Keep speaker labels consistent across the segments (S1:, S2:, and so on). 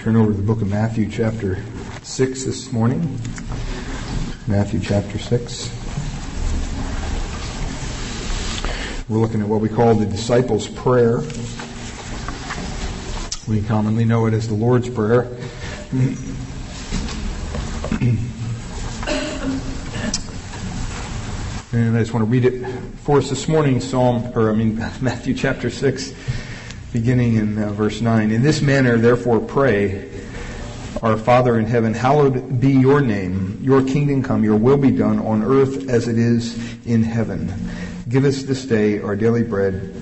S1: turn over to the book of Matthew, chapter 6 this morning. Matthew, chapter 6. We're looking at what we call the disciples' prayer. We commonly know it as the Lord's Prayer. And I just want to read it for us this morning, Psalm, or I mean, Matthew chapter 6, beginning in uh, verse 9. In this manner, therefore, pray, Our Father in heaven, hallowed be your name. Your kingdom come, your will be done on earth as it is in heaven. Give us this day our daily bread,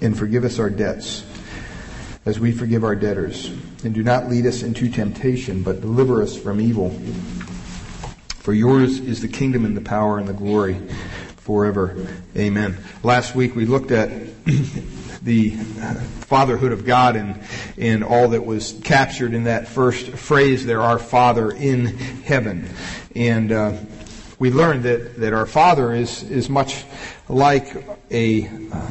S1: and forgive us our debts, as we forgive our debtors. And do not lead us into temptation, but deliver us from evil. For yours is the kingdom and the power and the glory forever. Amen. Last week we looked at the fatherhood of God and, and all that was captured in that first phrase there, our Father in heaven. And uh, we learned that, that our Father is, is much like a uh,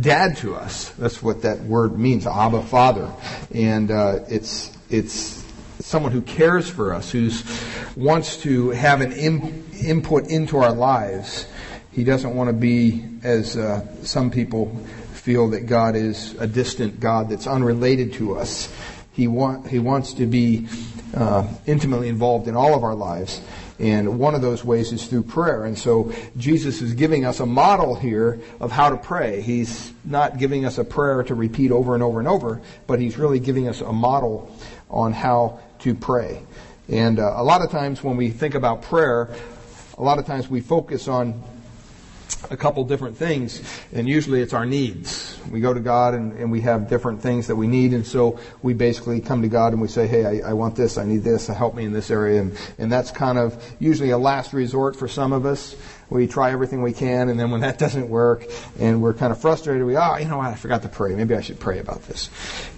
S1: dad to us. That's what that word means, Abba Father. And uh, it's, it's someone who cares for us, who wants to have an in, input into our lives. He doesn't want to be, as uh, some people feel, that God is a distant God that's unrelated to us. He, want, he wants to be uh, intimately involved in all of our lives. And one of those ways is through prayer. And so Jesus is giving us a model here of how to pray. He's not giving us a prayer to repeat over and over and over, but he's really giving us a model on how to pray. And uh, a lot of times when we think about prayer, a lot of times we focus on a couple different things, and usually it's our needs. We go to God and, and, we have different things that we need, and so we basically come to God and we say, hey, I, I want this, I need this, help me in this area, and, and that's kind of usually a last resort for some of us. We try everything we can, and then when that doesn't work, and we're kind of frustrated, we, oh, you know what, I forgot to pray. Maybe I should pray about this.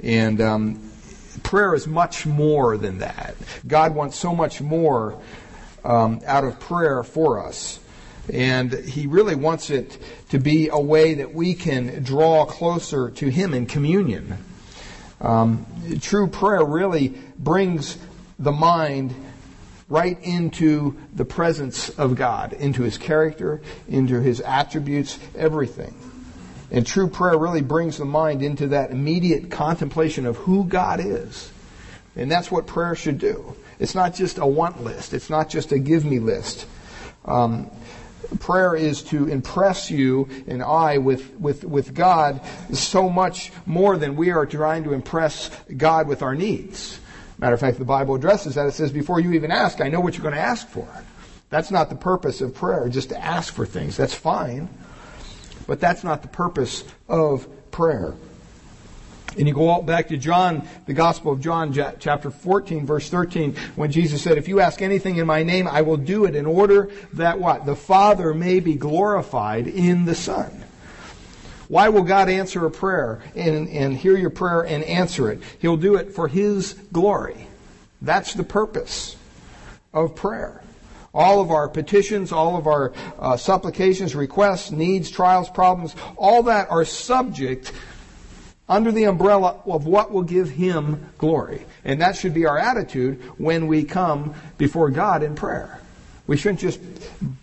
S1: And um, prayer is much more than that. God wants so much more um, out of prayer for us. And He really wants it to be a way that we can draw closer to Him in communion. Um, true prayer really brings the mind right into the presence of God, into His character, into His attributes, everything. And true prayer really brings the mind into that immediate contemplation of who God is. And that's what prayer should do. It's not just a want list. It's not just a give me list. Um, prayer is to impress you and I with, with, with God so much more than we are trying to impress God with our needs. Matter of fact, the Bible addresses that. It says, before you even ask, I know what you're going to ask for. That's not the purpose of prayer, just to ask for things. That's fine. But that's not the purpose of prayer. And you go back to John, the Gospel of John, chapter 14, verse 13, when Jesus said, If you ask anything in my name, I will do it in order that what? The Father may be glorified in the Son. Why will God answer a prayer and, and hear your prayer and answer it? He'll do it for His glory. That's the purpose of prayer. All of our petitions, all of our uh, supplications, requests, needs, trials, problems, all that are subject under the umbrella of what will give Him glory. And that should be our attitude when we come before God in prayer. We shouldn't just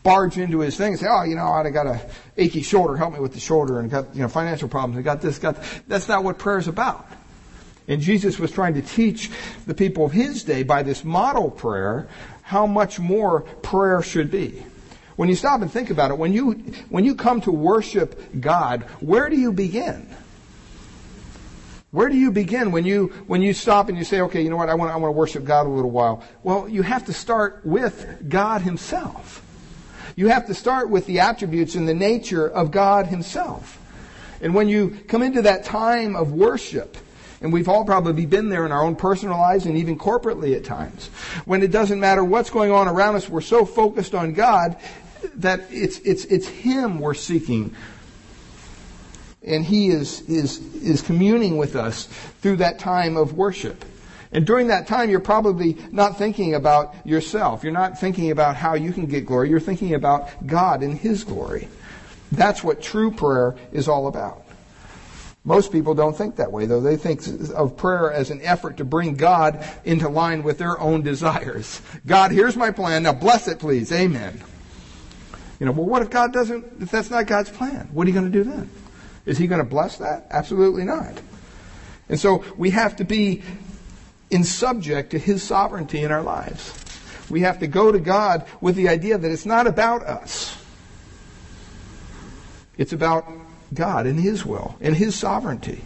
S1: barge into His thing and say, oh, you know, I got a achy shoulder, help me with the shoulder, and got, you know, financial problems, I got this, got that. That's not what prayer is about. And Jesus was trying to teach the people of His day by this model prayer how much more prayer should be. When you stop and think about it, when you, when you come to worship God, where do you begin? Where do you begin when you, when you stop and you say, okay, you know what, I want, I want to worship God a little while? Well, you have to start with God Himself. You have to start with the attributes and the nature of God Himself. And when you come into that time of worship, and we've all probably been there in our own personal lives and even corporately at times. When it doesn't matter what's going on around us, we're so focused on God that it's, it's, it's Him we're seeking. And He is, is, is communing with us through that time of worship. And during that time, you're probably not thinking about yourself. You're not thinking about how you can get glory. You're thinking about God and His glory. That's what true prayer is all about. Most people don't think that way, though. They think of prayer as an effort to bring God into line with their own desires. God, here's my plan. Now bless it, please. Amen. You know, well, what if God doesn't, if that's not God's plan? What are you going to do then? Is he going to bless that? Absolutely not. And so we have to be in subject to his sovereignty in our lives. We have to go to God with the idea that it's not about us. It's about God and His will and His sovereignty.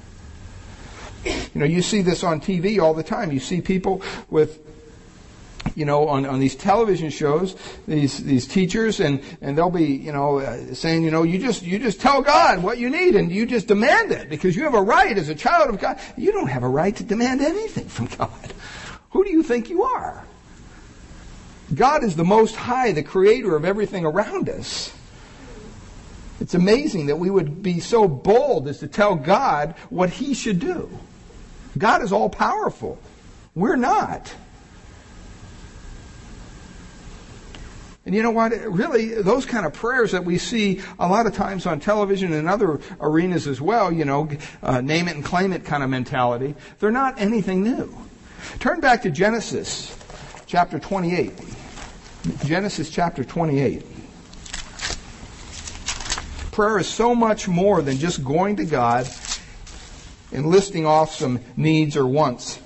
S1: You know, you see this on TV all the time. You see people with you know, on, on these television shows, these, these teachers, and, and they'll be, you know, uh, saying, you know, you just, you just tell God what you need and you just demand it because you have a right as a child of God. You don't have a right to demand anything from God. Who do you think you are? God is the most high, the creator of everything around us. It's amazing that we would be so bold as to tell God what he should do. God is all powerful. We're not. And you know what? Really, those kind of prayers that we see a lot of times on television and other arenas as well, you know, uh, name it and claim it kind of mentality, they're not anything new. Turn back to Genesis chapter 28. Genesis chapter 28 prayer is so much more than just going to God and listing off some needs or wants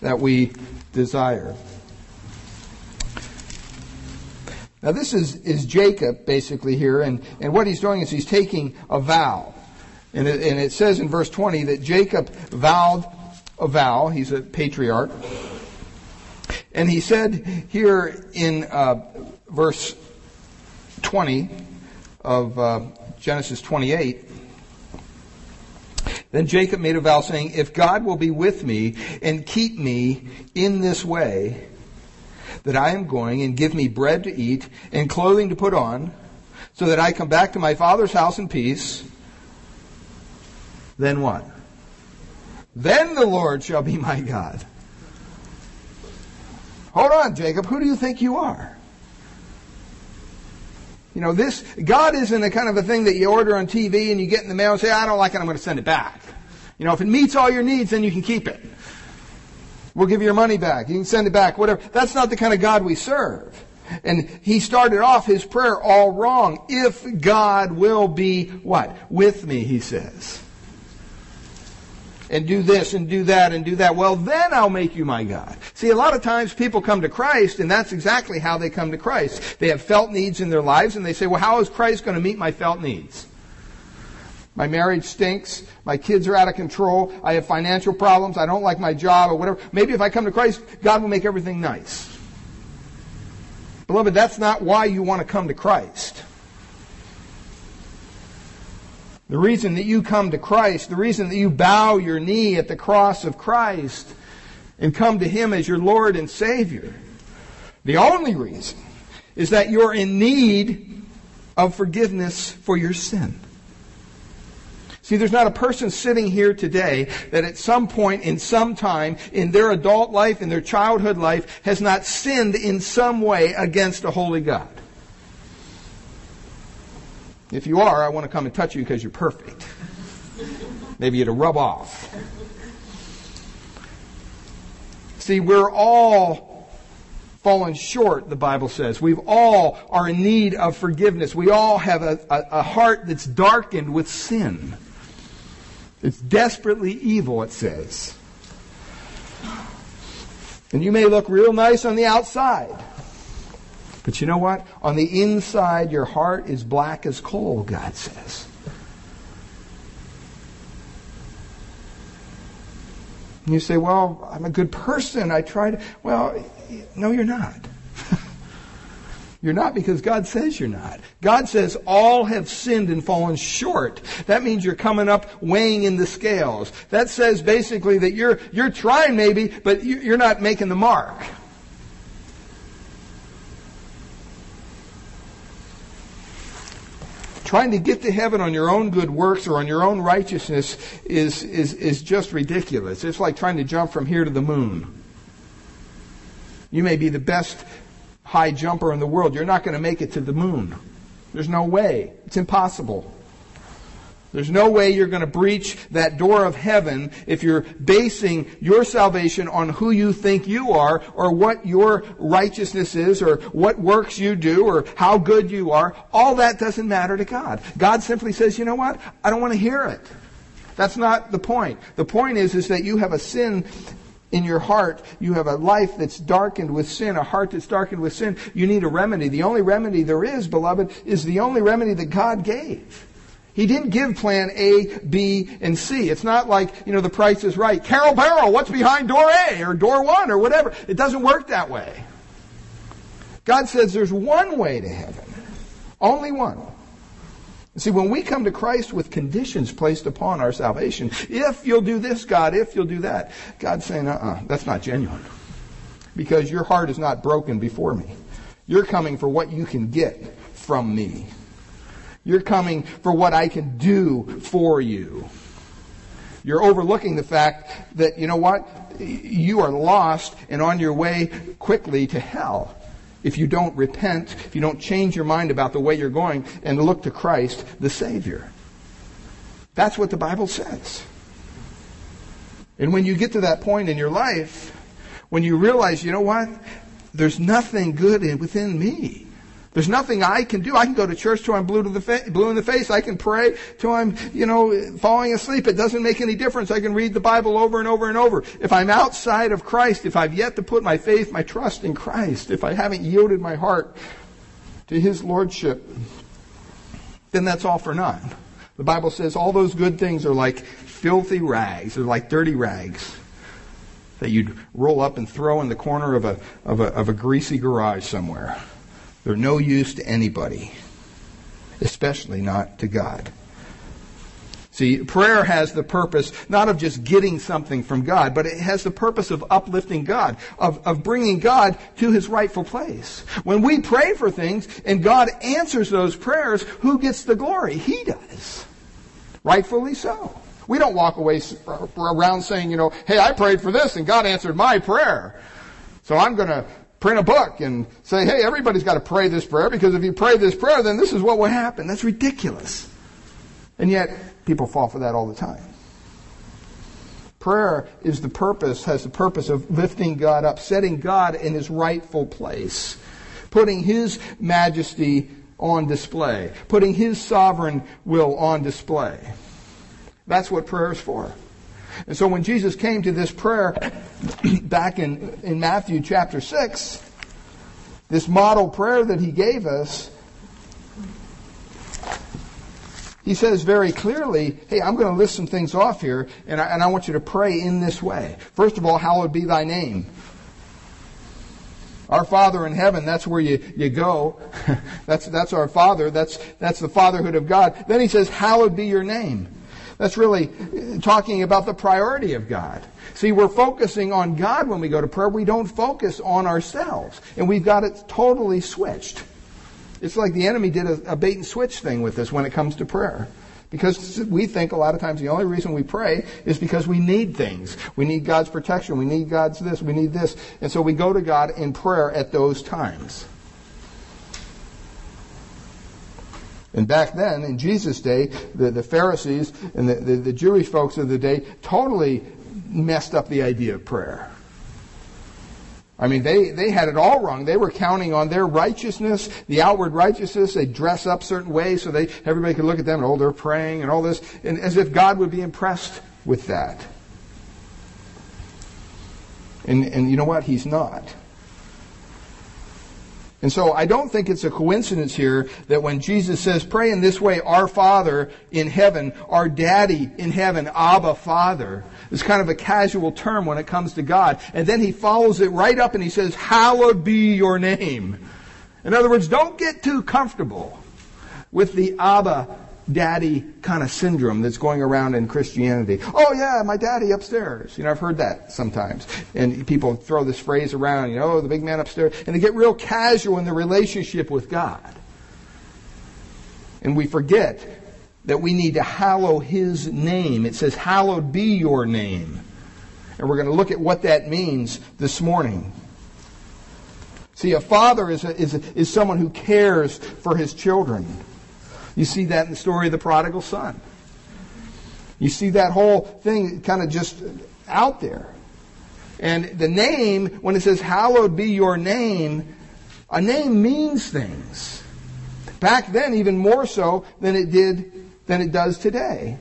S1: that we desire. Now this is, is Jacob basically here, and, and what he's doing is he's taking a vow. And it, and it says in verse 20 that Jacob vowed a vow. He's a patriarch. And he said here in uh, verse 20 of uh, Genesis 28, then Jacob made a vow saying, If God will be with me and keep me in this way that I am going and give me bread to eat and clothing to put on, so that I come back to my father's house in peace, then what? Then the Lord shall be my God. Hold on, Jacob. Who do you think you are? You know, this, God isn't a kind of a thing that you order on TV and you get in the mail and say, I don't like it, I'm going to send it back. You know, if it meets all your needs, then you can keep it. We'll give you your money back. You can send it back, whatever. That's not the kind of God we serve. And he started off his prayer all wrong. If God will be what? With me, he says and do this and do that and do that. Well, then I'll make you my God. See, a lot of times people come to Christ and that's exactly how they come to Christ. They have felt needs in their lives and they say, well, how is Christ going to meet my felt needs? My marriage stinks. My kids are out of control. I have financial problems. I don't like my job or whatever. Maybe if I come to Christ, God will make everything nice. Beloved, that's not why you want to come to Christ. The reason that you come to Christ, the reason that you bow your knee at the cross of Christ and come to Him as your Lord and Savior, the only reason is that you're in need of forgiveness for your sin. See, there's not a person sitting here today that at some point in some time in their adult life, in their childhood life, has not sinned in some way against a holy God. If you are, I want to come and touch you because you're perfect. Maybe you to rub off. See, we're all fallen short, the Bible says. We all are in need of forgiveness. We all have a, a, a heart that's darkened with sin. It's desperately evil, it says. And you may look real nice on the outside. But you know what? On the inside, your heart is black as coal, God says. And you say, well, I'm a good person. I try to. Well, no, you're not. You're not because God says you're not. God says all have sinned and fallen short. That means you're coming up weighing in the scales. That says basically that you're, you're trying maybe, but you're not making the mark. trying to get to heaven on your own good works or on your own righteousness is, is, is just ridiculous. It's like trying to jump from here to the moon. You may be the best high jumper in the world. You're not going to make it to the moon. There's no way. It's impossible. There's no way you're going to breach that door of heaven if you're basing your salvation on who you think you are or what your righteousness is or what works you do or how good you are. All that doesn't matter to God. God simply says, you know what? I don't want to hear it. That's not the point. The point is, is that you have a sin in your heart. You have a life that's darkened with sin, a heart that's darkened with sin. You need a remedy. The only remedy there is, beloved, is the only remedy that God gave. He didn't give plan A, B, and C. It's not like, you know, the price is right. Carol Merrill, what's behind door A or door one or whatever? It doesn't work that way. God says there's one way to heaven. Only one. See, when we come to Christ with conditions placed upon our salvation, if you'll do this, God, if you'll do that, God's saying, uh uh-uh, uh, that's not genuine. Because your heart is not broken before me. You're coming for what you can get from me. You're coming for what I can do for you. You're overlooking the fact that, you know what? You are lost and on your way quickly to hell if you don't repent, if you don't change your mind about the way you're going and look to Christ, the Savior. That's what the Bible says. And when you get to that point in your life, when you realize, you know what? There's nothing good within me. There's nothing I can do. I can go to church till I'm blue, to the fa- blue in the face. I can pray till I'm, you know, falling asleep. It doesn't make any difference. I can read the Bible over and over and over. If I'm outside of Christ, if I've yet to put my faith, my trust in Christ, if I haven't yielded my heart to His Lordship, then that's all for naught. The Bible says all those good things are like filthy rags. They're like dirty rags that you'd roll up and throw in the corner of a, of a, of a greasy garage somewhere. They're no use to anybody, especially not to God. See, prayer has the purpose not of just getting something from God, but it has the purpose of uplifting God, of, of bringing God to his rightful place. When we pray for things and God answers those prayers, who gets the glory? He does. Rightfully so. We don't walk away around saying, you know, hey, I prayed for this and God answered my prayer. So I'm going to print a book and say, hey, everybody's got to pray this prayer because if you pray this prayer, then this is what will happen. That's ridiculous. And yet, people fall for that all the time. Prayer is the purpose, has the purpose of lifting God up, setting God in his rightful place, putting his majesty on display, putting his sovereign will on display. That's what prayer is for. And so when Jesus came to this prayer back in, in Matthew chapter 6, this model prayer that he gave us, he says very clearly, hey, I'm going to list some things off here, and I, and I want you to pray in this way. First of all, hallowed be thy name. Our Father in heaven, that's where you, you go. that's, that's our Father. That's, that's the fatherhood of God. Then he says, hallowed be your name. That's really talking about the priority of God. See, we're focusing on God when we go to prayer. We don't focus on ourselves. And we've got it totally switched. It's like the enemy did a, a bait and switch thing with us when it comes to prayer. Because we think a lot of times the only reason we pray is because we need things. We need God's protection. We need God's this. We need this. And so we go to God in prayer at those times. And back then, in Jesus' day, the, the Pharisees and the, the, the Jewish folks of the day totally messed up the idea of prayer. I mean, they, they had it all wrong. They were counting on their righteousness, the outward righteousness. They dress up certain ways so they everybody could look at them and oh, they're praying and all this, and as if God would be impressed with that. And and you know what? He's not. And so I don't think it's a coincidence here that when Jesus says, pray in this way, our Father in heaven, our Daddy in heaven, Abba Father, is kind of a casual term when it comes to God. And then he follows it right up and he says, hallowed be your name. In other words, don't get too comfortable with the Abba daddy kind of syndrome that's going around in Christianity. Oh yeah, my daddy upstairs. You know, I've heard that sometimes. And people throw this phrase around, you know, oh, the big man upstairs. And they get real casual in the relationship with God. And we forget that we need to hallow his name. It says, hallowed be your name. And we're going to look at what that means this morning. See, a father is, a, is, a, is someone who cares for his children. You see that in the story of the prodigal son.
S2: You see that whole thing kind of just out there. And the name, when it says, hallowed be your name, a name means things. Back then, even more so than it did, than it does today.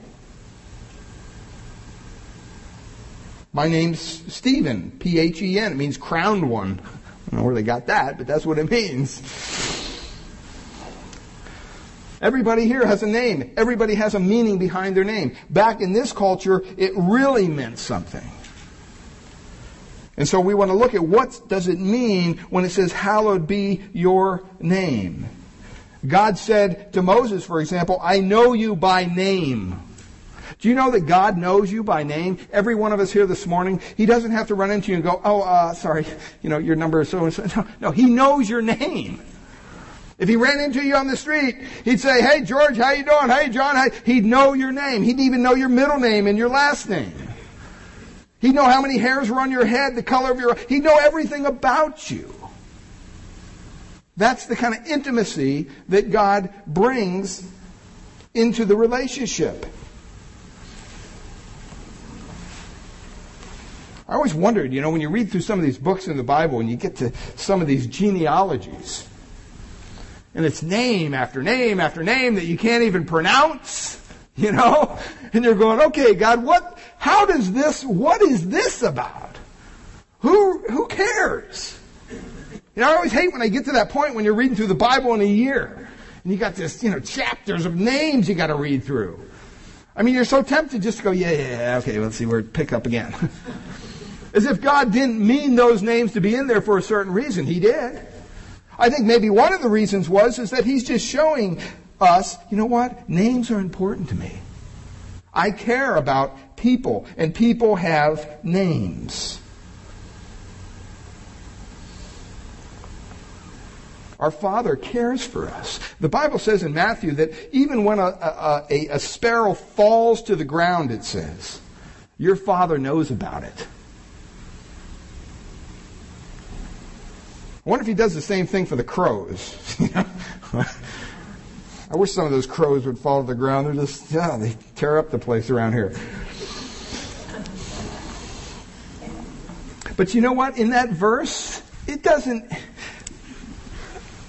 S2: My name's Stephen, P-H-E-N. It means crowned one. I don't know where they got that, but that's what it means. Everybody here has a name. Everybody has a meaning behind their name. Back in this culture, it really meant something. And so we want to look at what does it mean when it says, hallowed be your name. God said to Moses, for example, I know you by name. Do you know that God knows you by name? Every one of us here this morning, He doesn't have to run into you and go, oh, uh, sorry, you know, your number is so and so. No, no, He knows your name. If he ran into you on the street, he'd say, "Hey George, how you doing? Hey John." How? He'd know your name. He'd even know your middle name and your last name. He'd know how many hairs were on your head, the color of your. He'd know everything about you. That's the kind of intimacy that God brings into the relationship. I always wondered, you know, when you read through some of these books in the Bible and you get to some of these genealogies, and it's name after name after name that you can't even pronounce, you know? And you're going, okay, God, what, how does this, what is this about? Who, who cares? You know, I always hate when I get to that point when you're reading through the Bible in a year. And you got this, you know, chapters of names you got to read through. I mean, you're so tempted just to go, yeah, yeah, yeah, okay, let's see where it pick up again. As if God didn't mean those names to be in there for a certain reason. He did. I think maybe one of the reasons was is that he's just showing us, you know what? Names are important to me. I care about people, and people have names. Our Father cares for us. The Bible says in Matthew that even when a, a, a, a, sparrow falls to the ground, it says, your Father knows about it. I wonder if he does the same thing for the crows. I wish some of those crows would fall to the ground. They're just, yeah, they tear up the place around here. But you know what? In that verse, it doesn't,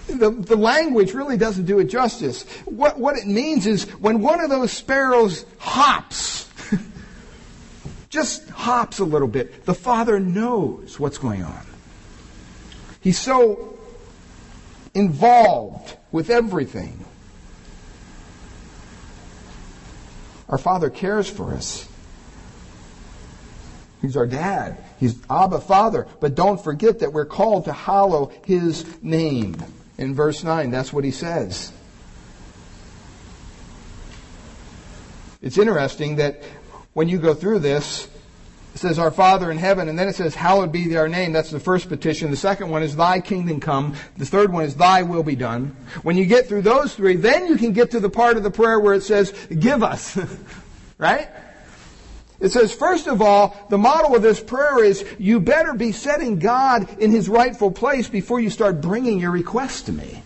S2: the, the language really doesn't do it justice. What, what it means is when one of those sparrows hops, just hops a little bit, the father knows what's going on. He's so involved with everything. Our Father cares for us. He's our dad. He's Abba Father. But don't forget that we're called to hallow His name. In verse 9, that's what he says. It's interesting that when you go through this, it says, Our Father in heaven, and then it says, Hallowed be thy name. That's the first petition. The second one is, Thy kingdom come. The third one is, Thy will be done. When you get through those three, then you can get to the part of the prayer where it says, Give us. right? It says, first of all, the model of this prayer is you better be setting God in his rightful place before you start bringing your request to me.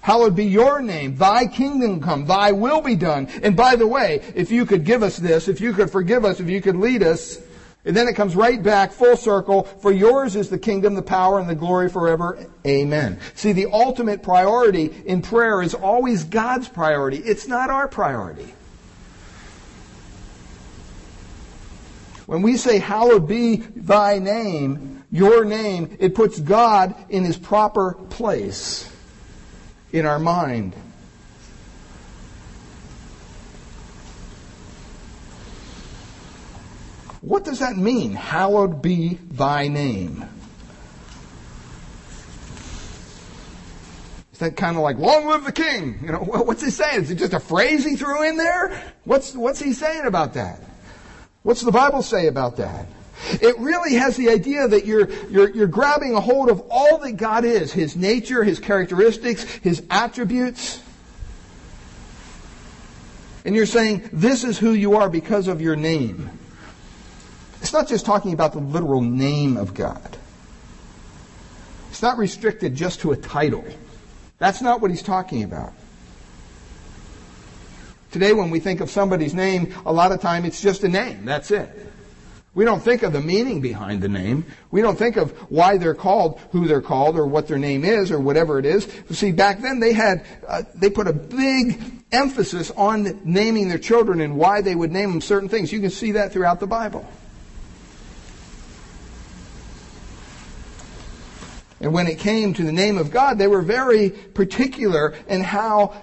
S2: Hallowed be your name. Thy kingdom come. Thy will be done. And by the way, if you could give us this, if you could forgive us, if you could lead us, and then it comes right back full circle. For yours is the kingdom, the power, and the glory forever. Amen. See, the ultimate priority in prayer is always God's priority. It's not our priority. When we say, hallowed be thy name, your name, it puts God in his proper place in our mind. What does that mean? Hallowed be thy name. Is that kind of like, long live the king? You know, what's he saying? Is it just a phrase he threw in there? What's, what's he saying about that? What's the Bible say about that? It really has the idea that you're, you're, you're grabbing a hold of all that God is His nature, His characteristics, His attributes. And you're saying, this is who you are because of your name. It's not just talking about the literal name of God. It's not restricted just to a title. That's not what he's talking about. Today, when we think of somebody's name, a lot of time it's just a name. That's it. We don't think of the meaning behind the name. We don't think of why they're called, who they're called, or what their name is, or whatever it is. See, back then they had, uh, they put a big emphasis on naming their children and why they would name them certain things. You can see that throughout the Bible. And when it came to the name of God, they were very particular in how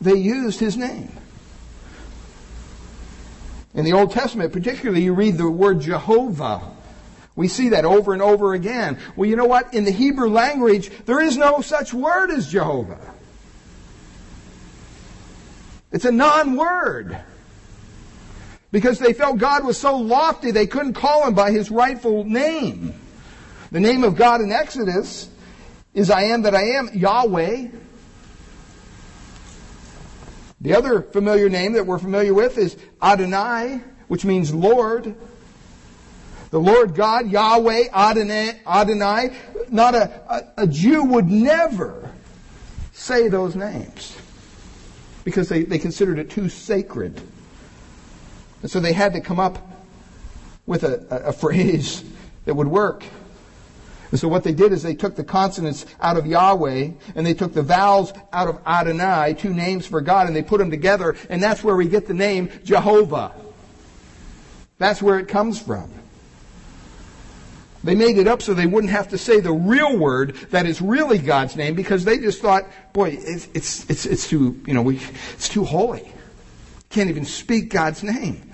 S2: they used his name. In the Old Testament, particularly, you read the word Jehovah. We see that over and over again. Well, you know what? In the Hebrew language, there is no such word as Jehovah. It's a non-word. Because they felt God was so lofty, they couldn't call him by his rightful name. The name of God in Exodus is I am that I am, Yahweh. The other familiar name that we're familiar with is Adonai, which means Lord. The Lord God, Yahweh, Adonai, Adonai. Not a, a, a Jew would never say those names because they, they considered it too sacred. And so they had to come up with a, a, a phrase that would work. And so what they did is they took the consonants out of Yahweh and they took the vowels out of Adonai, two names for God, and they put them together, and that's where we get the name Jehovah. That's where it comes from. They made it up so they wouldn't have to say the real word that is really God's name because they just thought, boy, it's, it's, it's, it's too, you know, we, it's too holy. Can't even speak God's name.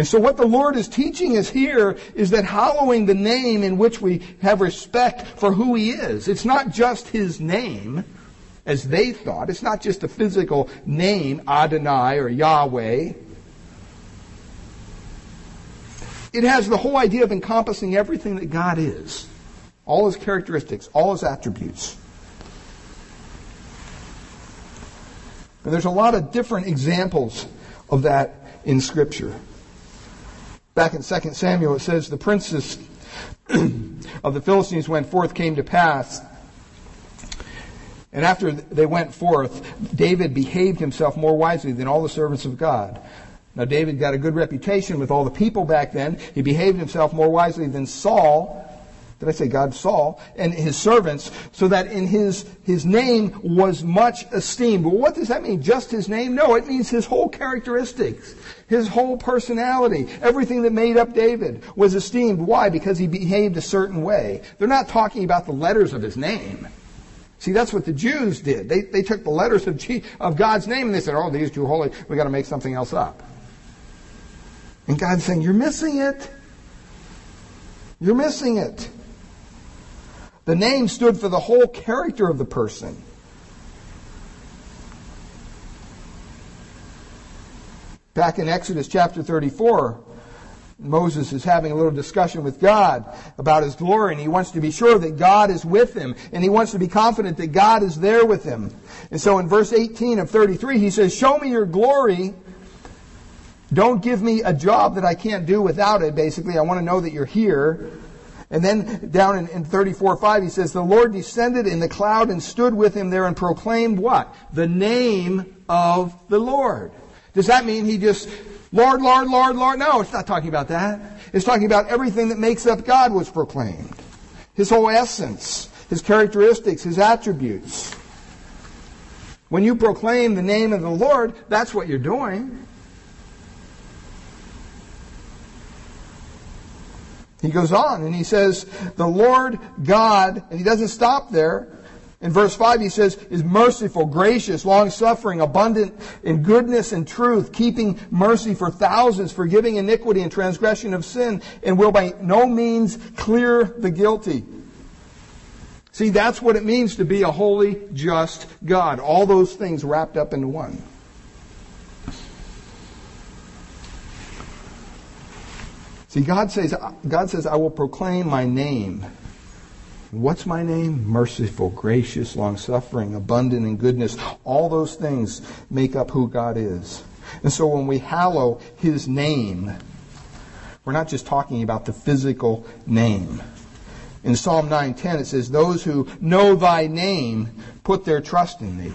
S2: And so what the Lord is teaching us here is that hallowing the name in which we have respect for who He is. It's not just His name, as they thought. It's not just a physical name, Adonai or Yahweh. It has the whole idea of encompassing everything that God is. All His characteristics, all His attributes. And there's a lot of different examples of that in Scripture. Back in 2 Samuel, it says, The princes of the Philistines went forth, came to pass. And after they went forth, David behaved himself more wisely than all the servants of God. Now, David got a good reputation with all the people back then. He behaved himself more wisely than Saul, did I say God? Saul and his servants, so that in his, his name was much esteemed. Well, what does that mean? Just his name? No, it means his whole characteristics, his whole personality, everything that made up David was esteemed. Why? Because he behaved a certain way. They're not talking about the letters of his name. See, that's what the Jews did. They, they took the letters of, G, of God's name and they said, oh, these too holy. we got to make something else up. And God's saying, you're missing it. You're missing it. The name stood for the whole character of the person. Back in Exodus chapter 34, Moses is having a little discussion with God about his glory, and he wants to be sure that God is with him, and he wants to be confident that God is there with him. And so in verse 18 of 33, he says, Show me your glory. Don't give me a job that I can't do without it, basically. I want to know that you're here. And then down in, in 34 5, he says, The Lord descended in the cloud and stood with him there and proclaimed what? The name of the Lord. Does that mean he just, Lord, Lord, Lord, Lord? No, it's not talking about that. It's talking about everything that makes up God was proclaimed. His whole essence, his characteristics, his attributes. When you proclaim the name of the Lord, that's what you're doing. He goes on and he says, the Lord God, and he doesn't stop there. In verse 5 he says, is merciful, gracious, long-suffering, abundant in goodness and truth, keeping mercy for thousands, forgiving iniquity and transgression of sin, and will by no means clear the guilty. See, that's what it means to be a holy, just God. All those things wrapped up into one. See, God says, God says, I will proclaim my name. What's my name? Merciful, gracious, long suffering, abundant in goodness. All those things make up who God is. And so when we hallow his name, we're not just talking about the physical name. In Psalm 9:10 it says, "Those who know thy name put their trust in thee."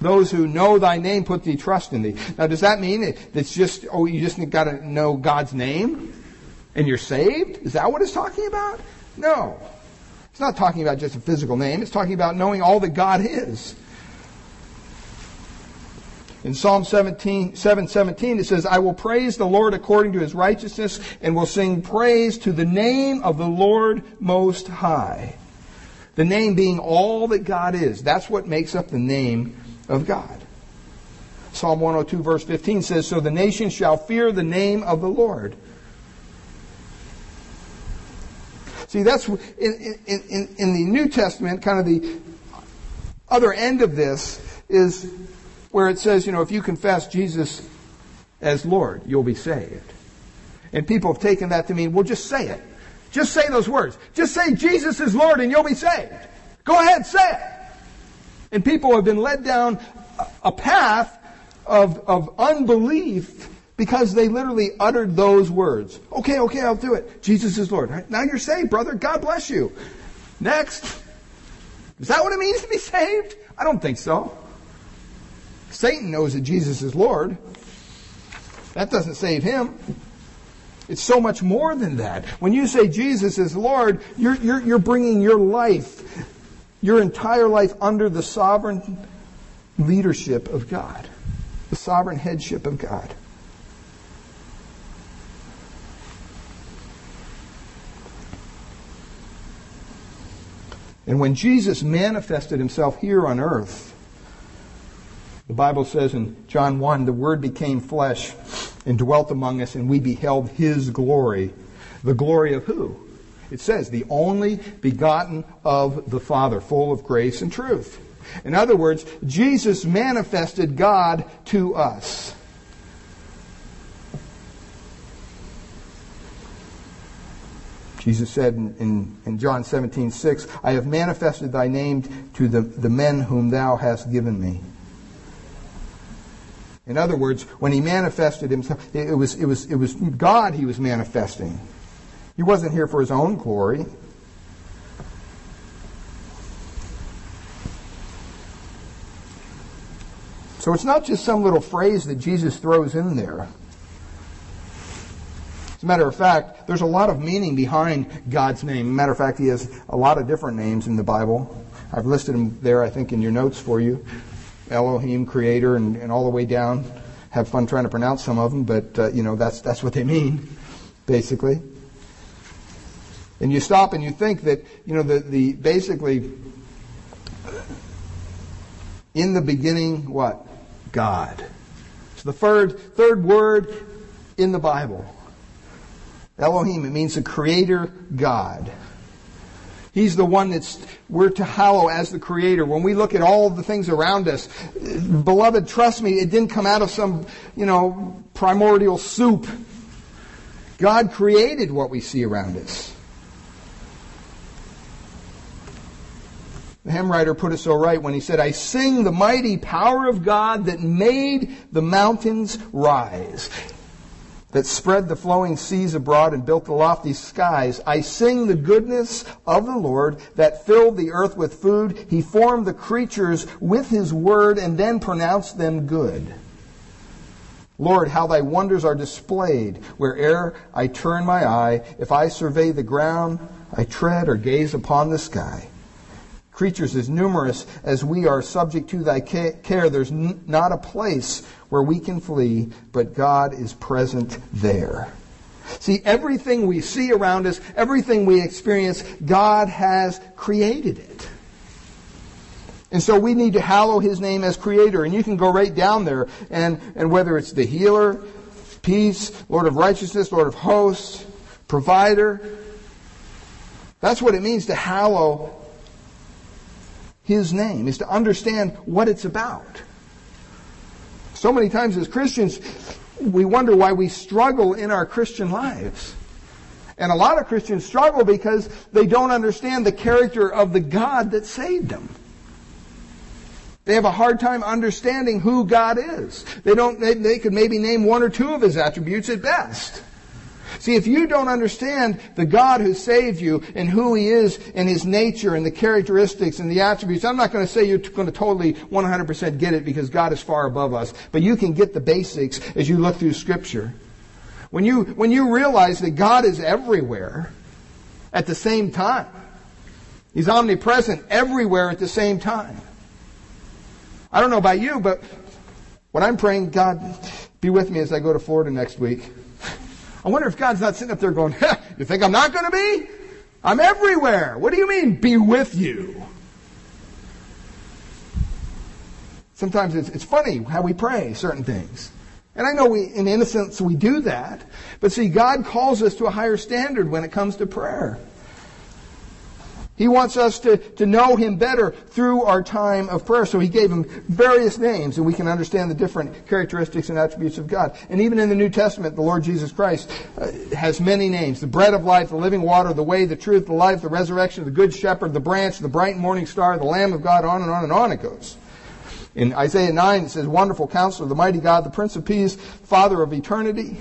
S2: Those who know thy name put thee trust in thee. Now, does that mean it's just, oh, you just got to know God's name and you're saved? Is that what it's talking about? No. It's not talking about just a physical name. It's talking about knowing all that God is. In Psalm 17, 717, it says, I will praise the Lord according to his righteousness and will sing praise to the name of the Lord Most High. The name being all that God is. That's what makes up the name of God. Psalm 102 verse 15 says, So the nations shall fear the name of the Lord. See, that's in, in, in, in the New Testament, kind of the other end of this is where it says, you know, if you confess Jesus as Lord, you'll be saved. And people have taken that to mean, well, just say it. Just say those words. Just say Jesus is Lord and you'll be saved. Go ahead, say it. And people have been led down a path of, of unbelief because they literally uttered those words. Okay, okay, I'll do it. Jesus is Lord. Now you're saved, brother. God bless you. Next. Is that what it means to be saved? I don't think so. Satan knows that Jesus is Lord. That doesn't save him. It's so much more than that. When you say Jesus is Lord, you're, you're, you're bringing your life, your entire life under the sovereign leadership of God, the sovereign headship of God. And when Jesus manifested himself here on earth, the Bible says in John 1, the Word became flesh and dwelt among us, and we beheld His glory. The glory of who? It says, the only begotten of the Father, full of grace and truth. In other words, Jesus manifested God to us. Jesus said in, in, in, John 17, 6, I have manifested thy name to the, the men whom thou hast given me. In other words, when he manifested himself, it was, it was, it was God he was manifesting. He wasn't here for his own glory. So it's not just some little phrase that Jesus throws in there. As a matter of fact, there's a lot of meaning behind God's name. Matter of fact, he has a lot of different names in the Bible. I've listed them there, I think, in your notes for you. Elohim, Creator, and, and all the way down. Have fun trying to pronounce some of them, but uh, you know that's that's what they mean, basically. And you stop and you think that you know the the basically in the beginning what God. It's the third third word in the Bible. Elohim it means the Creator God. He's the one that's we're to hallow as the creator. When we look at all the things around us, beloved, trust me, it didn't come out of some, you know, primordial soup. God created what we see around us. The hymn writer put it so right when he said, I sing the mighty power of God that made the mountains rise that spread the flowing seas abroad and built the lofty skies. I sing the goodness of the Lord that filled the earth with food. He formed the creatures with his word and then pronounced them good. Lord, how thy wonders are displayed where'er I turn my eye. If I survey the ground, I tread or gaze upon the sky creatures as numerous as we are subject to thy care. There's not a place where we can flee, but God is present there. See, everything we see around us, everything we experience, God has created it. And so we need to hallow his name as creator. And you can go right down there and, and whether it's the healer, peace, Lord of righteousness, Lord of hosts, provider, that's what it means to hallow his name, is to understand what it's about. So many times as Christians, we wonder why we struggle in our Christian lives. And a lot of Christians struggle because they don't understand the character of the God that saved them. They have a hard time understanding who God is. They don't, they, they could maybe name one or two of his attributes at best. See, if you don't understand the God who saved you and who He is and His nature and the characteristics and the attributes, I'm not going to say you're going to totally 100% get it because God is far above us, but you can get the basics as you look through Scripture. When you, when you realize that God is everywhere at the same time, He's omnipresent everywhere at the same time. I don't know about you, but when I'm praying, God, be with me as I go to Florida next week. I wonder if God's not sitting up there going, You think I'm not going to be? I'm everywhere. What do you mean, be with you? Sometimes it's, it's funny how we pray certain things. And I know we, in innocence, we do that. But see, God calls us to a higher standard when it comes to prayer. He wants us to, to know Him better through our time of prayer. So He gave Him various names, and we can understand the different characteristics and attributes of God. And even in the New Testament, the Lord Jesus Christ uh, has many names. The bread of life, the living water, the way, the truth, the life, the resurrection, the good shepherd, the branch, the bright morning star, the Lamb of God, on and on and on it goes. In Isaiah 9, it says, Wonderful counselor, the mighty God, the Prince of Peace, Father of eternity.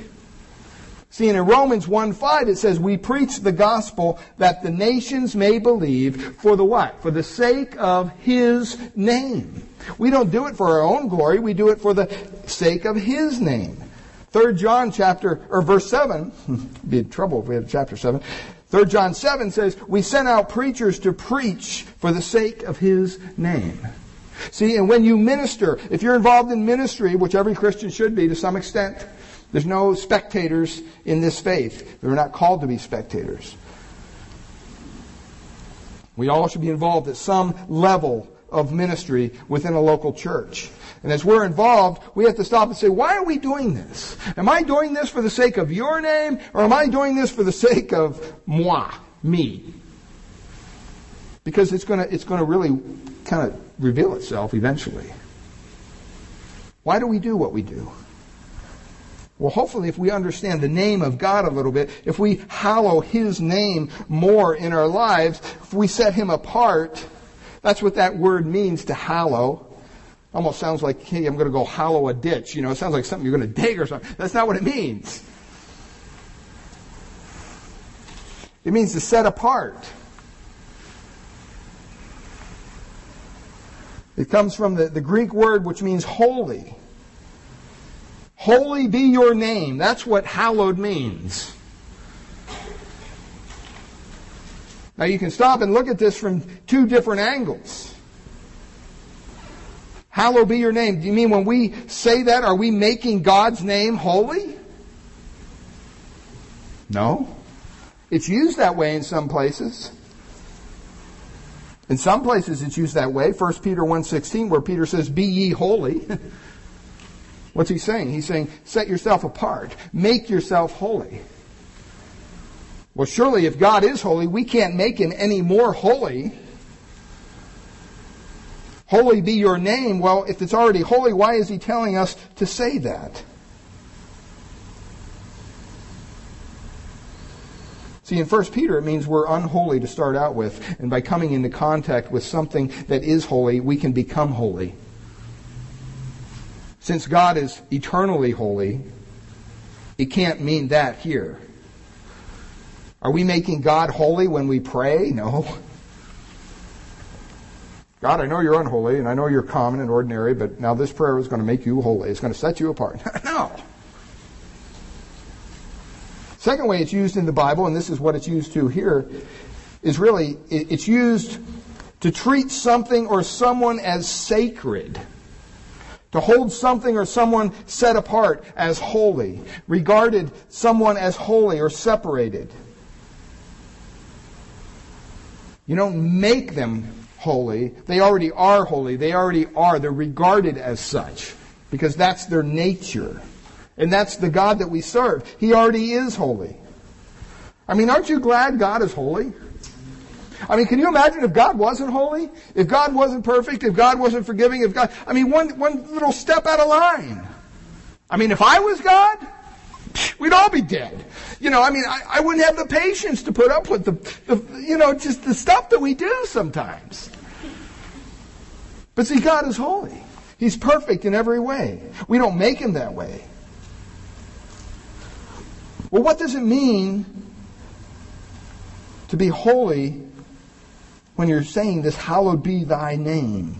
S2: See, in Romans 1 5, it says, We preach the gospel that the nations may believe for the what? For the sake of his name. We don't do it for our own glory, we do it for the sake of his name. 3 John chapter, or verse 7, be in trouble if we had chapter 7. 3 John 7 says, We sent out preachers to preach for the sake of his name. See, and when you minister, if you're involved in ministry, which every Christian should be to some extent, there's no spectators in this faith. We're not called to be spectators. We all should be involved at some level of ministry within a local church. And as we're involved, we have to stop and say, why are we doing this? Am I doing this for the sake of your name, or am I doing this for the sake of moi, me? Because it's going to, it's to really kind of reveal itself eventually. Why do we do what we do? Well, hopefully, if we understand the name of God a little bit, if we hallow His name more in our lives, if we set Him apart, that's what that word means to hallow. Almost sounds like, hey, I'm going to go hallow a ditch. You know, it sounds like something you're going to dig or something. That's not what it means. It means to set apart. It comes from the, the Greek word which means holy. Holy be your name. That's what hallowed means. Now you can stop and look at this from two different angles. Hallowed be your name. Do you mean when we say that, are we making God's name holy? No. It's used that way in some places. In some places it's used that way. 1 Peter 1.16 where Peter says, Be ye holy. What's he saying? He's saying, set yourself apart. Make yourself holy. Well, surely if God is holy, we can't make him any more holy. Holy be your name. Well, if it's already holy, why is he telling us to say that? See, in 1 Peter, it means we're unholy to start out with. And by coming into contact with something that is holy, we can become holy. Since God is eternally holy, it can't mean that here. Are we making God holy when we pray? No. God, I know you're unholy and I know you're common and ordinary, but now this prayer is going to make you holy. It's going to set you apart. no. Second way it's used in the Bible, and this is what it's used to here, is really, it's used to treat something or someone as sacred. To hold something or someone set apart as holy, regarded someone as holy or separated. You don't make them holy. They already are holy. They already are. They're regarded as such because that's their nature. And that's the God that we serve. He already is holy. I mean, aren't you glad God is holy? I mean, can you imagine if God wasn't holy? If God wasn't perfect? If God wasn't forgiving? If God, I mean, one, one little step out of line. I mean, if I was God, we'd all be dead. You know, I mean, I, I wouldn't have the patience to put up with the, the, you know, just the stuff that we do sometimes. But see, God is holy. He's perfect in every way. We don't make him that way. Well, what does it mean to be holy when you're saying this, hallowed be thy name?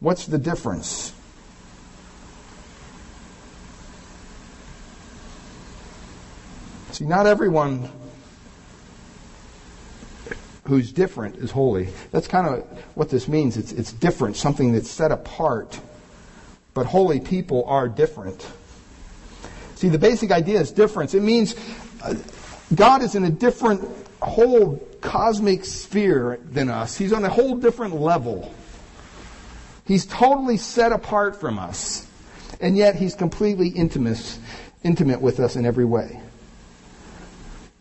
S2: What's the difference? See, not everyone who's different is holy. That's kind of what this means. It's, it's different, something that's set apart. But holy people are different. See, the basic idea is difference. It means uh, God is in a different whole cosmic sphere than us. He's on a whole different level. He's totally set apart from us. And yet he's completely intimate, intimate with us in every way.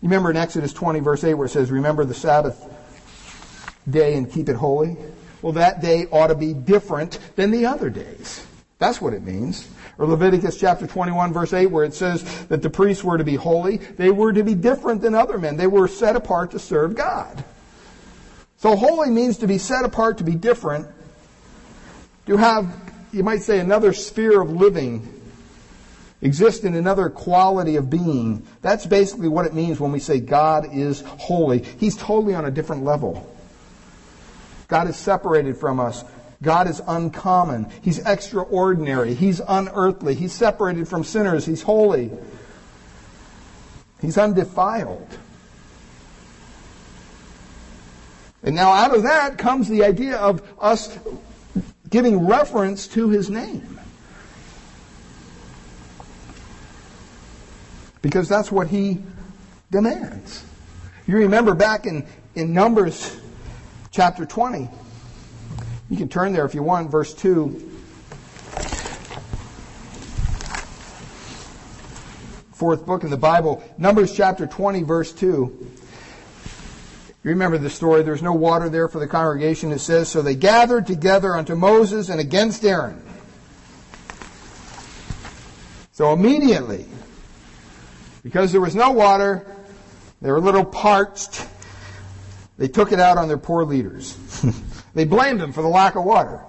S2: You remember in Exodus 20, verse 8, where it says, Remember the Sabbath day and keep it holy? Well, that day ought to be different than the other days. That's what it means. Or Leviticus chapter 21, verse 8, where it says that the priests were to be holy. They were to be different than other men. They were set apart to serve God. So holy means to be set apart, to be different, to have, you might say, another sphere of living exist in another quality of being. That's basically what it means when we say God is holy. He's totally on a different level. God is separated from us. God is uncommon. He's extraordinary. He's unearthly. He's separated from sinners. He's holy. He's undefiled. And now out of that comes the idea of us giving reference to his name. because that's what he demands. You remember back in, in Numbers chapter 20. You can turn there if you want, verse 2. Fourth book in the Bible, Numbers chapter 20, verse 2. You remember the story. There's no water there for the congregation. It says, So they gathered together unto Moses and against Aaron. So immediately, because there was no water, they were a little parched. They took it out on their poor leaders. they blamed him for the lack of water.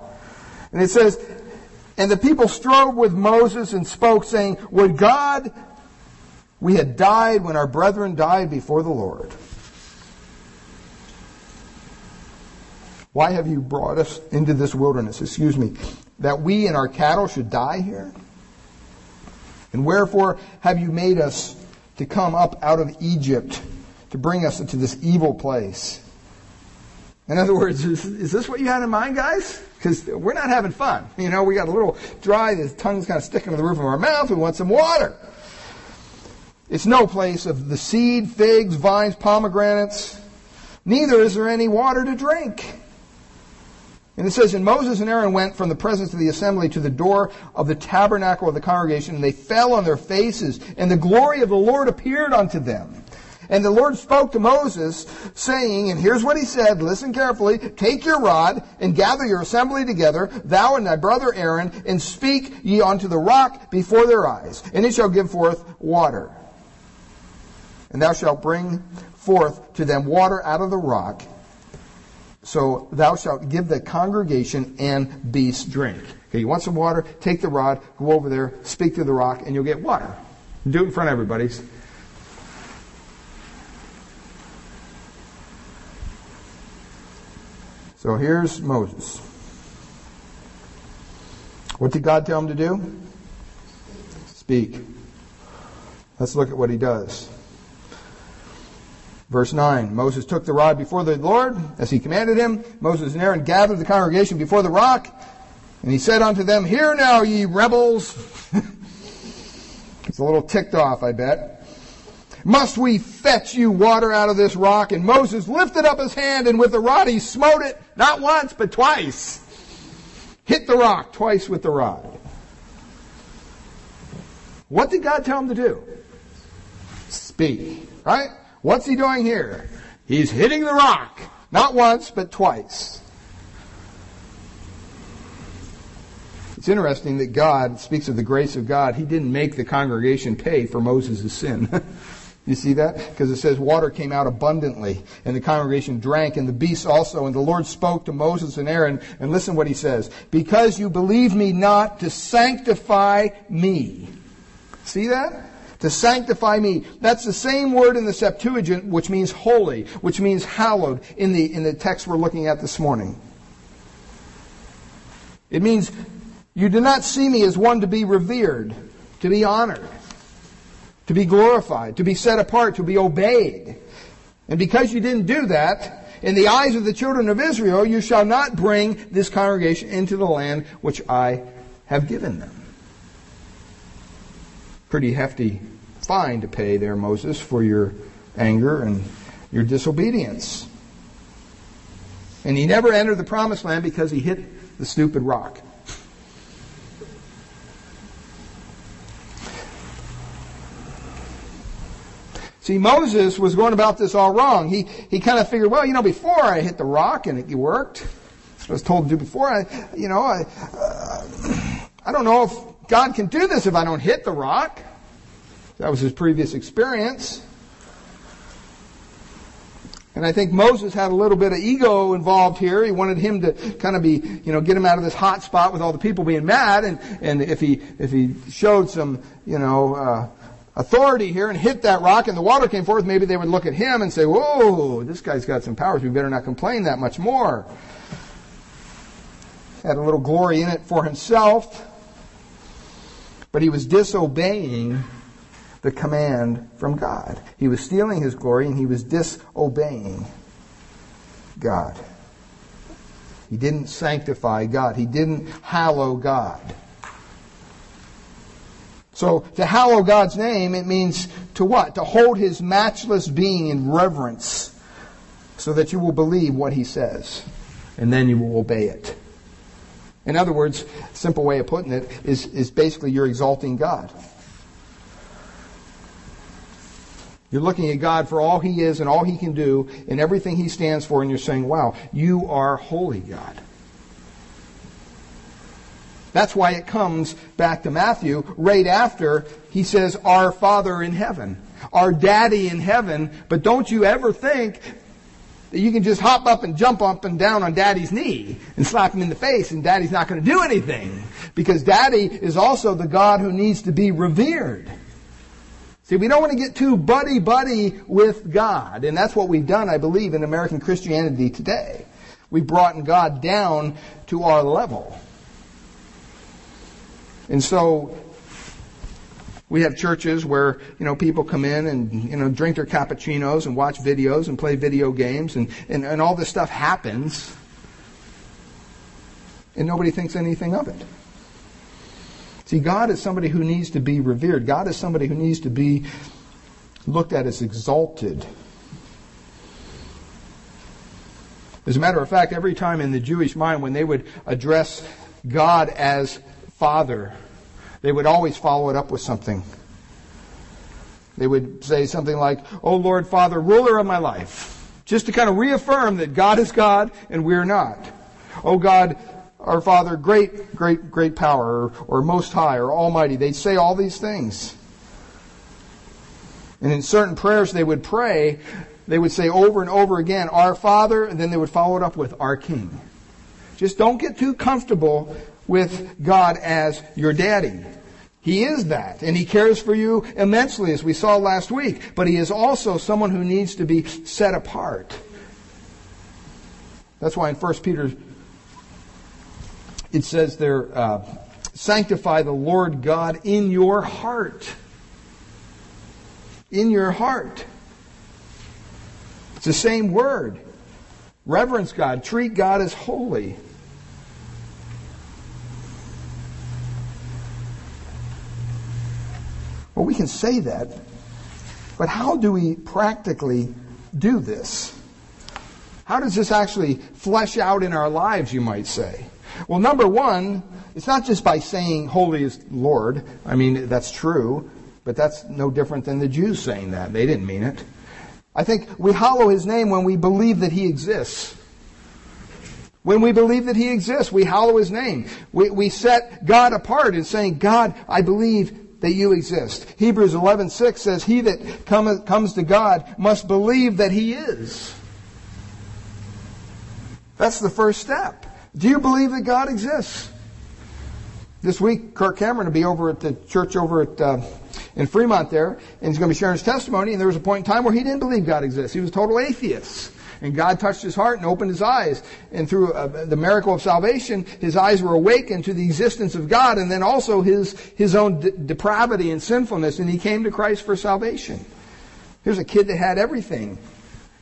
S2: And it says, and the people strove with Moses and spoke, saying, Would God we had died when our brethren died before the Lord. Why have you brought us into this wilderness? Excuse me. That we and our cattle should die here? And wherefore have you made us to come up out of Egypt to bring us into this evil place. In other words, is, is this what you had in mind, guys? Because we're not having fun. You know, we got a little dry, the tongue's kind of sticking to the roof of our mouth, we want some water. It's no place of the seed, figs, vines, pomegranates. Neither is there any water to drink. And it says, And Moses and Aaron went from the presence of the assembly to the door of the tabernacle of the congregation, and they fell on their faces, and the glory of the Lord appeared unto them. And the Lord spoke to Moses, saying, and here's what he said, listen carefully, take your rod and gather your assembly together, thou and thy brother Aaron, and speak ye unto the rock before their eyes, and it shall give forth water. And thou shalt bring forth to them water out of the rock, so thou shalt give the congregation and beasts drink. Okay, you want some water? Take the rod, go over there, speak to the rock, and you'll get water. Do it in front of everybody. So here's Moses. What did God tell him to do? Speak. Let's look at what he does. Verse 9 Moses took the rod before the Lord, as he commanded him. Moses and Aaron gathered the congregation before the rock, and he said unto them, Hear now, ye rebels. it's a little ticked off, I bet. Must we fetch you water out of this rock? And Moses lifted up his hand, and with the rod he smote it, not once, but twice. Hit the rock twice with the rod. What did God tell him to do? Speak. Right? What's he doing here? He's hitting the rock. Not once, but twice. It's interesting that God speaks of the grace of God. He didn't make the congregation pay for Moses' sin. you see that? Because it says water came out abundantly and the congregation drank and the beasts also. And the Lord spoke to Moses and Aaron. And listen what he says. Because you believe me not to sanctify me. See that? to sanctify me. That's the same word in the Septuagint, which means holy, which means hallowed in the, in the text we're looking at this morning. It means you do not see me as one to be revered, to be honored, to be glorified, to be set apart, to be obeyed. And because you didn't do that, in the eyes of the children of Israel, you shall not bring this congregation into the land which I have given them. Pretty hefty fine to pay there, Moses, for your anger and your disobedience. And he never entered the promised land because he hit the stupid rock. See, Moses was going about this all wrong. He, he kind of figured, well, you know, before I hit the rock and it worked, that's what I was told to do before. I, you know, I, uh, I don't know if God can do this if I don't hit the rock. That was his previous experience. And I think Moses had a little bit of ego involved here. He wanted him to kind of be, you know, get him out of this hot spot with all the people being mad. And, and if he, if he showed some, you know, uh, authority here and hit that rock and the water came forth, maybe they would look at him and say, whoa, this guy's got some powers. We better not complain that much more. Had a little glory in it for himself, but he was disobeying the command from God. He was stealing his glory and he was disobeying God. He didn't sanctify God. He didn't hallow God. So to hallow God's name, it means to what? To hold his matchless being in reverence so that you will believe what he says and then you will obey it. In other words, simple way of putting it is, is basically you're exalting God. You're looking at God for all He is and all He can do and everything He stands for, and you're saying, wow, you are holy God. That's why it comes back to Matthew right after he says, Our Father in heaven, our Daddy in heaven. But don't you ever think that you can just hop up and jump up and down on Daddy's knee and slap him in the face and Daddy's not going to do anything. Because Daddy is also the God who needs to be revered. See, we don't want to get too buddy buddy with God. And that's what we've done, I believe, in American Christianity today. We've brought God down to our level. And so we have churches where, you know, people come in and, you know, drink their cappuccinos and watch videos and play video games and, and, and all this stuff happens. And nobody thinks anything of it. See, God is somebody who needs to be revered. God is somebody who needs to be looked at as exalted. As a matter of fact, every time in the Jewish mind when they would address God as Father, they would always follow it up with something. They would say something like, Oh Lord Father, ruler of my life. Just to kind of reaffirm that God is God and we're not. Oh God, our Father, great, great, great power, or, or most high, or almighty. They'd say all these things. And in certain prayers they would pray, they would say over and over again, Our Father, and then they would follow it up with Our King. Just don't get too comfortable with God as your daddy. He is that, and He cares for you immensely, as we saw last week. But He is also someone who needs to be set apart. That's why in 1 Peter it says there, uh, sanctify the Lord God in your heart. In your heart. It's the same word. Reverence God. Treat God as holy. Well, we can say that, but how do we practically do this? How does this actually flesh out in our lives, you might say? Well, number one, it's not just by saying, Holy is Lord. I mean, that's true, but that's no different than the Jews saying that. They didn't mean it. I think we hallow His name when we believe that He exists. When we believe that He exists, we hallow His name. We, we set God apart in saying, God, I believe that you exist. Hebrews 11:6 says, "He that comes to God must believe that He is." That's the first step. Do you believe that God exists? This week, Kirk Cameron will be over at the church over at uh, in Fremont there, and he's going to be sharing his testimony. And there was a point in time where he didn't believe God exists. He was a total atheist. And God touched his heart and opened his eyes. And through uh, the miracle of salvation, his eyes were awakened to the existence of God and then also his, his own de- depravity and sinfulness. And he came to Christ for salvation. Here's a kid that had everything.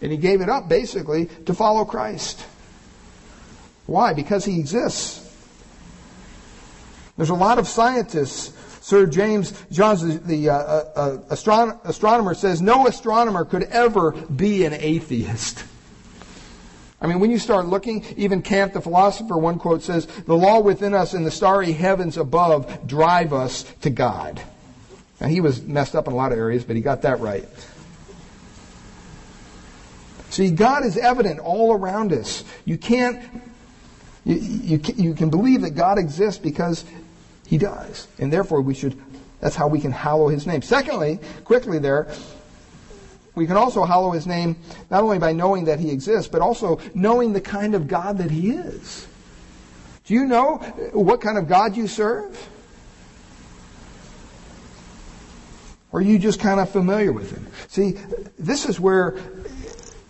S2: And he gave it up basically to follow Christ. Why? Because he exists. There's a lot of scientists Sir James Jeans, the, uh, uh, astron- astronomer, says no astronomer could ever be an atheist. I mean, when you start looking, even Kant the philosopher, one quote says, the law within us and the starry heavens above drive us to God. Now, he was messed up in a lot of areas, but he got that right. See, God is evident all around us. You can't, you, you, you can believe that God exists because he does. And therefore, we should, that's how we can hallow his name. Secondly, quickly there, we can also hallow his name not only by knowing that he exists, but also knowing the kind of God that he is. Do you know what kind of God you serve? Or are you just kind of familiar with him? See, this is where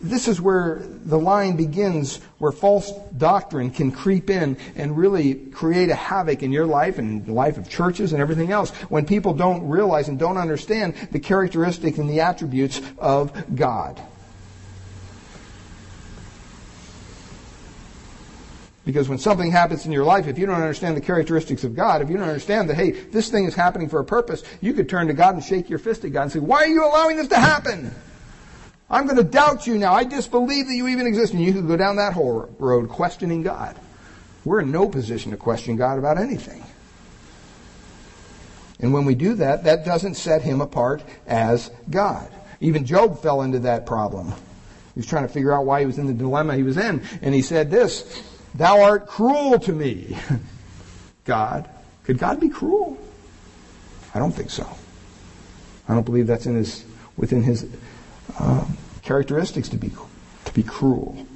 S2: this is where the line begins where false doctrine can creep in and really create a havoc in your life and the life of churches and everything else when people don't realize and don't understand the characteristics and the attributes of God. Because when something happens in your life, if you don't understand the characteristics of God, if you don't understand that, hey, this thing is happening for a purpose, you could turn to God and shake your fist at God and say, why are you allowing this to happen? I'm going to doubt you now. I disbelieve that you even exist. And you could go down that whole road questioning God. We're in no position to question God about anything. And when we do that, that doesn't set him apart as God. Even Job fell into that problem. He was trying to figure out why he was in the dilemma he was in. And he said this, Thou art cruel to me. God. Could God be cruel? I don't think so. I don't believe that's in his, within his uh, characteristics to be, to be cruel.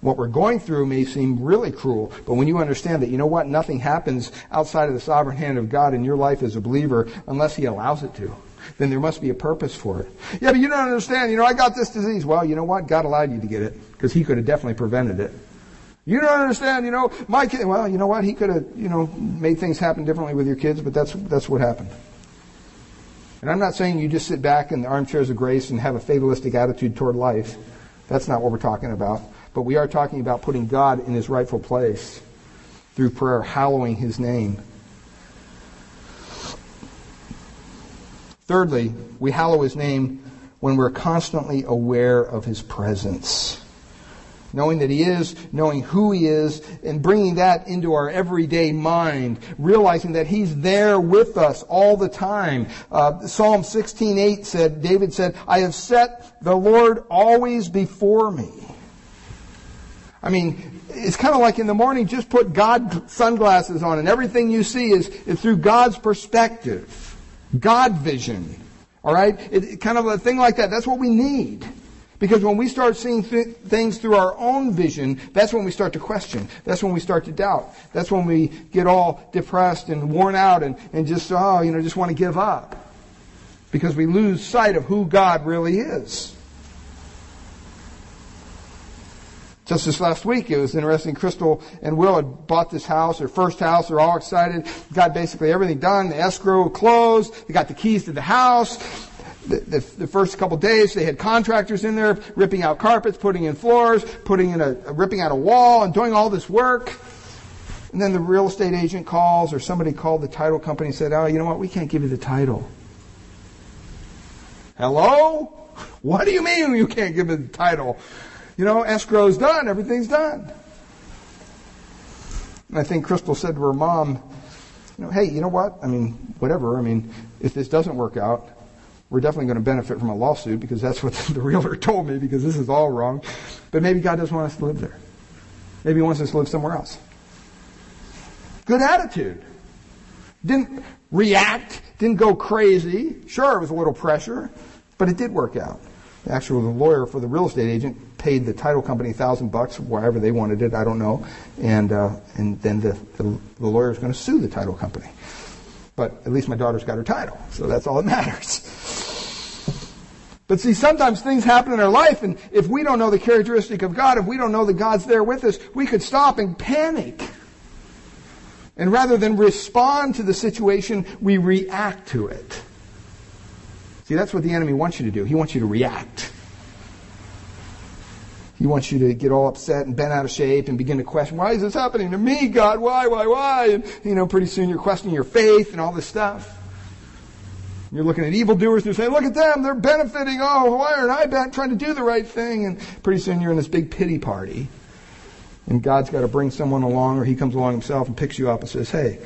S2: What we're going through may seem really cruel, but when you understand that, you know what, nothing happens outside of the sovereign hand of God in your life as a believer unless He allows it to, then there must be a purpose for it. Yeah, but you don't understand. You know, I got this disease. Well, you know what? God allowed you to get it because He could have definitely prevented it. You don't understand, you know, my kid, well, you know what? He could have, you know, made things happen differently with your kids, but that's, that's what happened. And I'm not saying you just sit back in the armchairs of grace and have a fatalistic attitude toward life. That's not what we're talking about. But we are talking about putting God in his rightful place through prayer, hallowing his name. Thirdly, we hallow his name when we're constantly aware of his presence knowing that He is, knowing who He is, and bringing that into our everyday mind, realizing that He's there with us all the time. Uh, Psalm 16:8 said, David said, "I have set the Lord always before me." I mean, it's kind of like in the morning, just put God sunglasses on, and everything you see is, is through God's perspective, God vision. All right, it, kind of a thing like that. That's what we need. Because when we start seeing th- things through our own vision, that's when we start to question. That's when we start to doubt. That's when we get all depressed and worn out and, and just, oh, you know, just want to give up. Because we lose sight of who God really is. Just this last week, it was interesting. Crystal and Will had bought this house, their first house. They're all excited. Got basically everything done. The escrow closed. They got the keys to the house the, the, the, first couple days they had contractors in there ripping out carpets, putting in floors, putting in a, ripping out a wall and doing all this work. And then the real estate agent calls or somebody called the title company and said, oh, you know what? We can't give you the title. Hello? What do you mean you can't give me the title? You know, escrow's done. Everything's done. And I think Crystal said to her mom, you know, hey, you know what? I mean, whatever. I mean, if this doesn't work out, we're definitely going to benefit from a lawsuit because that's what the realtor told me because this is all wrong. But maybe God doesn't want us to live there. Maybe He wants us to live somewhere else. Good attitude. Didn't react, didn't go crazy. Sure, it was a little pressure, but it did work out. Actually, the lawyer for the real estate agent paid the title company a thousand bucks, wherever they wanted it, I don't know, and uh, and then the, the, the lawyer is going to sue the title company. But at least my daughter's got her title, so that's all that matters. But see, sometimes things happen in our life, and if we don't know the characteristic of God, if we don't know that God's there with us, we could stop and panic. And rather than respond to the situation, we react to it. See, that's what the enemy wants you to do. He wants you to react. He wants you to get all upset and bent out of shape and begin to question, why is this happening to me, God? Why, why, why? And, you know, pretty soon you're questioning your faith and all this stuff. You're looking at evildoers and you're saying, look at them, they're benefiting. Oh, why aren't I trying to do the right thing? And pretty soon you're in this big pity party. And God's got to bring someone along or he comes along himself and picks you up and says, hey,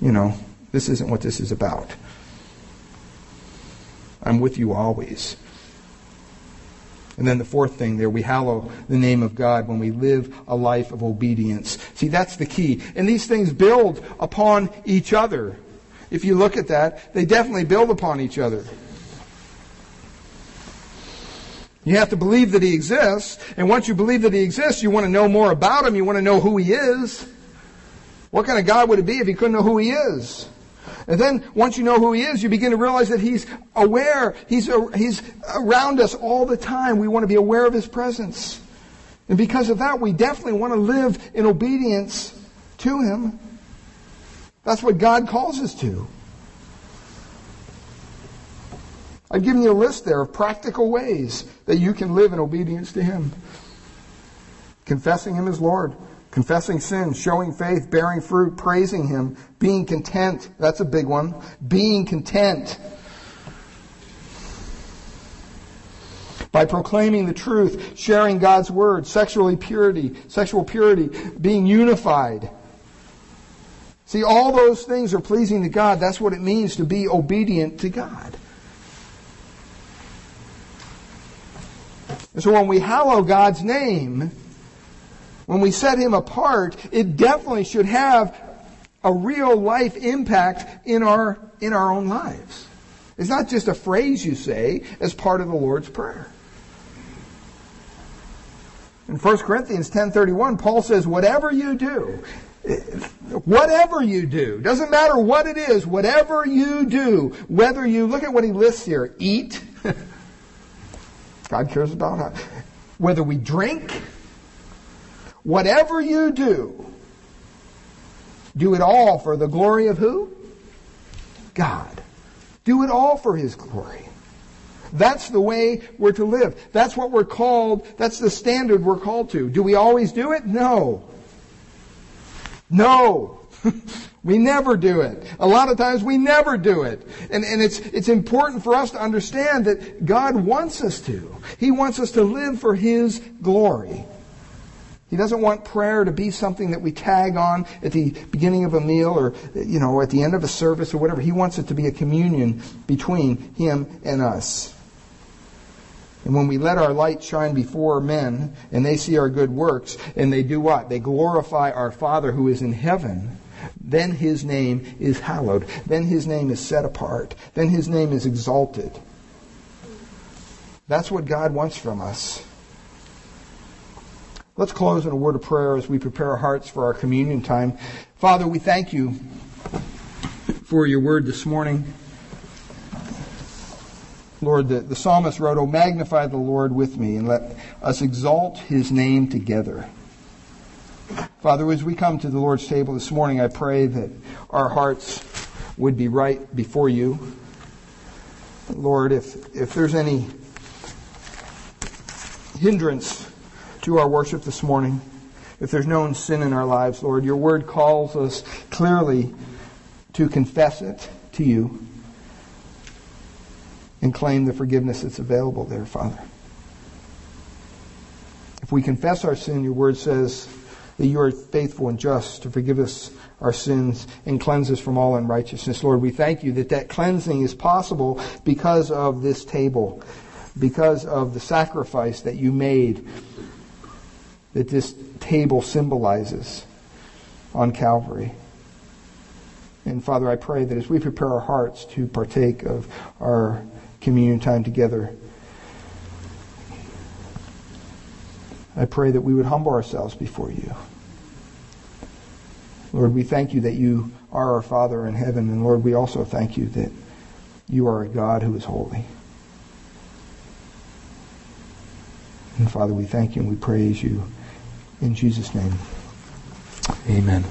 S2: you know, this isn't what this is about. I'm with you always. And then the fourth thing there, we hallow the name of God when we live a life of obedience. See, that's the key. And these things build upon each other if you look at that, they definitely build upon each other. You have to believe that he exists, and once you believe that he exists, you want to know more about him, you want to know who he is. What kind of God would it be if he couldn't know who he is? And then once you know who he is, you begin to realize that he's aware, he's, he's around us all the time. We want to be aware of his presence. And because of that, we definitely want to live in obedience to him. That's what God calls us to. I've given you a list there of practical ways that you can live in obedience to Him. Confessing Him as Lord, confessing sin, showing faith, bearing fruit, praising Him, being content. That's a big one. Being content. By proclaiming the truth, sharing God's word, sexually purity, sexual purity, being unified See, all those things are pleasing to God. That's what it means to be obedient to God. And so when we hallow God's name, when we set Him apart, it definitely should have a real life impact in our, in our own lives. It's not just a phrase you say as part of the Lord's Prayer. In 1 Corinthians 10:31, Paul says, "Whatever you do, Whatever you do, doesn't matter what it is, whatever you do, whether you, look at what he lists here, eat, God cares about how, whether we drink, whatever you do, do it all for the glory of who? God. Do it all for his glory. That's the way we're to live. That's what we're called, that's the standard we're called to. Do we always do it? No. No. we never do it. A lot of times we never do it. And, and it's, it's important for us to understand that God wants us to. He wants us to live for His glory. He doesn't want prayer to be something that we tag on at the beginning of a meal or, you know, at the end of a service or whatever. He wants it to be a communion between Him and us. And when we let our light shine before men and they see our good works and they do what? They glorify our Father who is in heaven. Then his name is hallowed. Then his name is set apart. Then his name is exalted. That's what God wants from us. Let's close in a word of prayer as we prepare our hearts for our communion time. Father, we thank you for your word this morning. Lord, the, the psalmist wrote, Oh, magnify the Lord with me, and let us exalt his name together. Father, as we come to the Lord's table this morning, I pray that our hearts would be right before you. Lord, if, if there's any hindrance to our worship this morning, if there's known sin in our lives, Lord, your word calls us clearly to confess it to you and claim the forgiveness that's available there, Father. If we confess our sin, your word says that you are faithful and just to forgive us our sins and cleanse us from all unrighteousness. Lord, we thank you that that cleansing is possible because of this table, because of the sacrifice that you made that this table symbolizes on Calvary. And Father, I pray that as we prepare our hearts to partake of our communion time together. I pray that we would humble ourselves before you. Lord, we thank you that you are our Father in heaven. And Lord, we also thank you that you are a God who is holy. And Father, we thank you and we praise you in Jesus' name. Amen.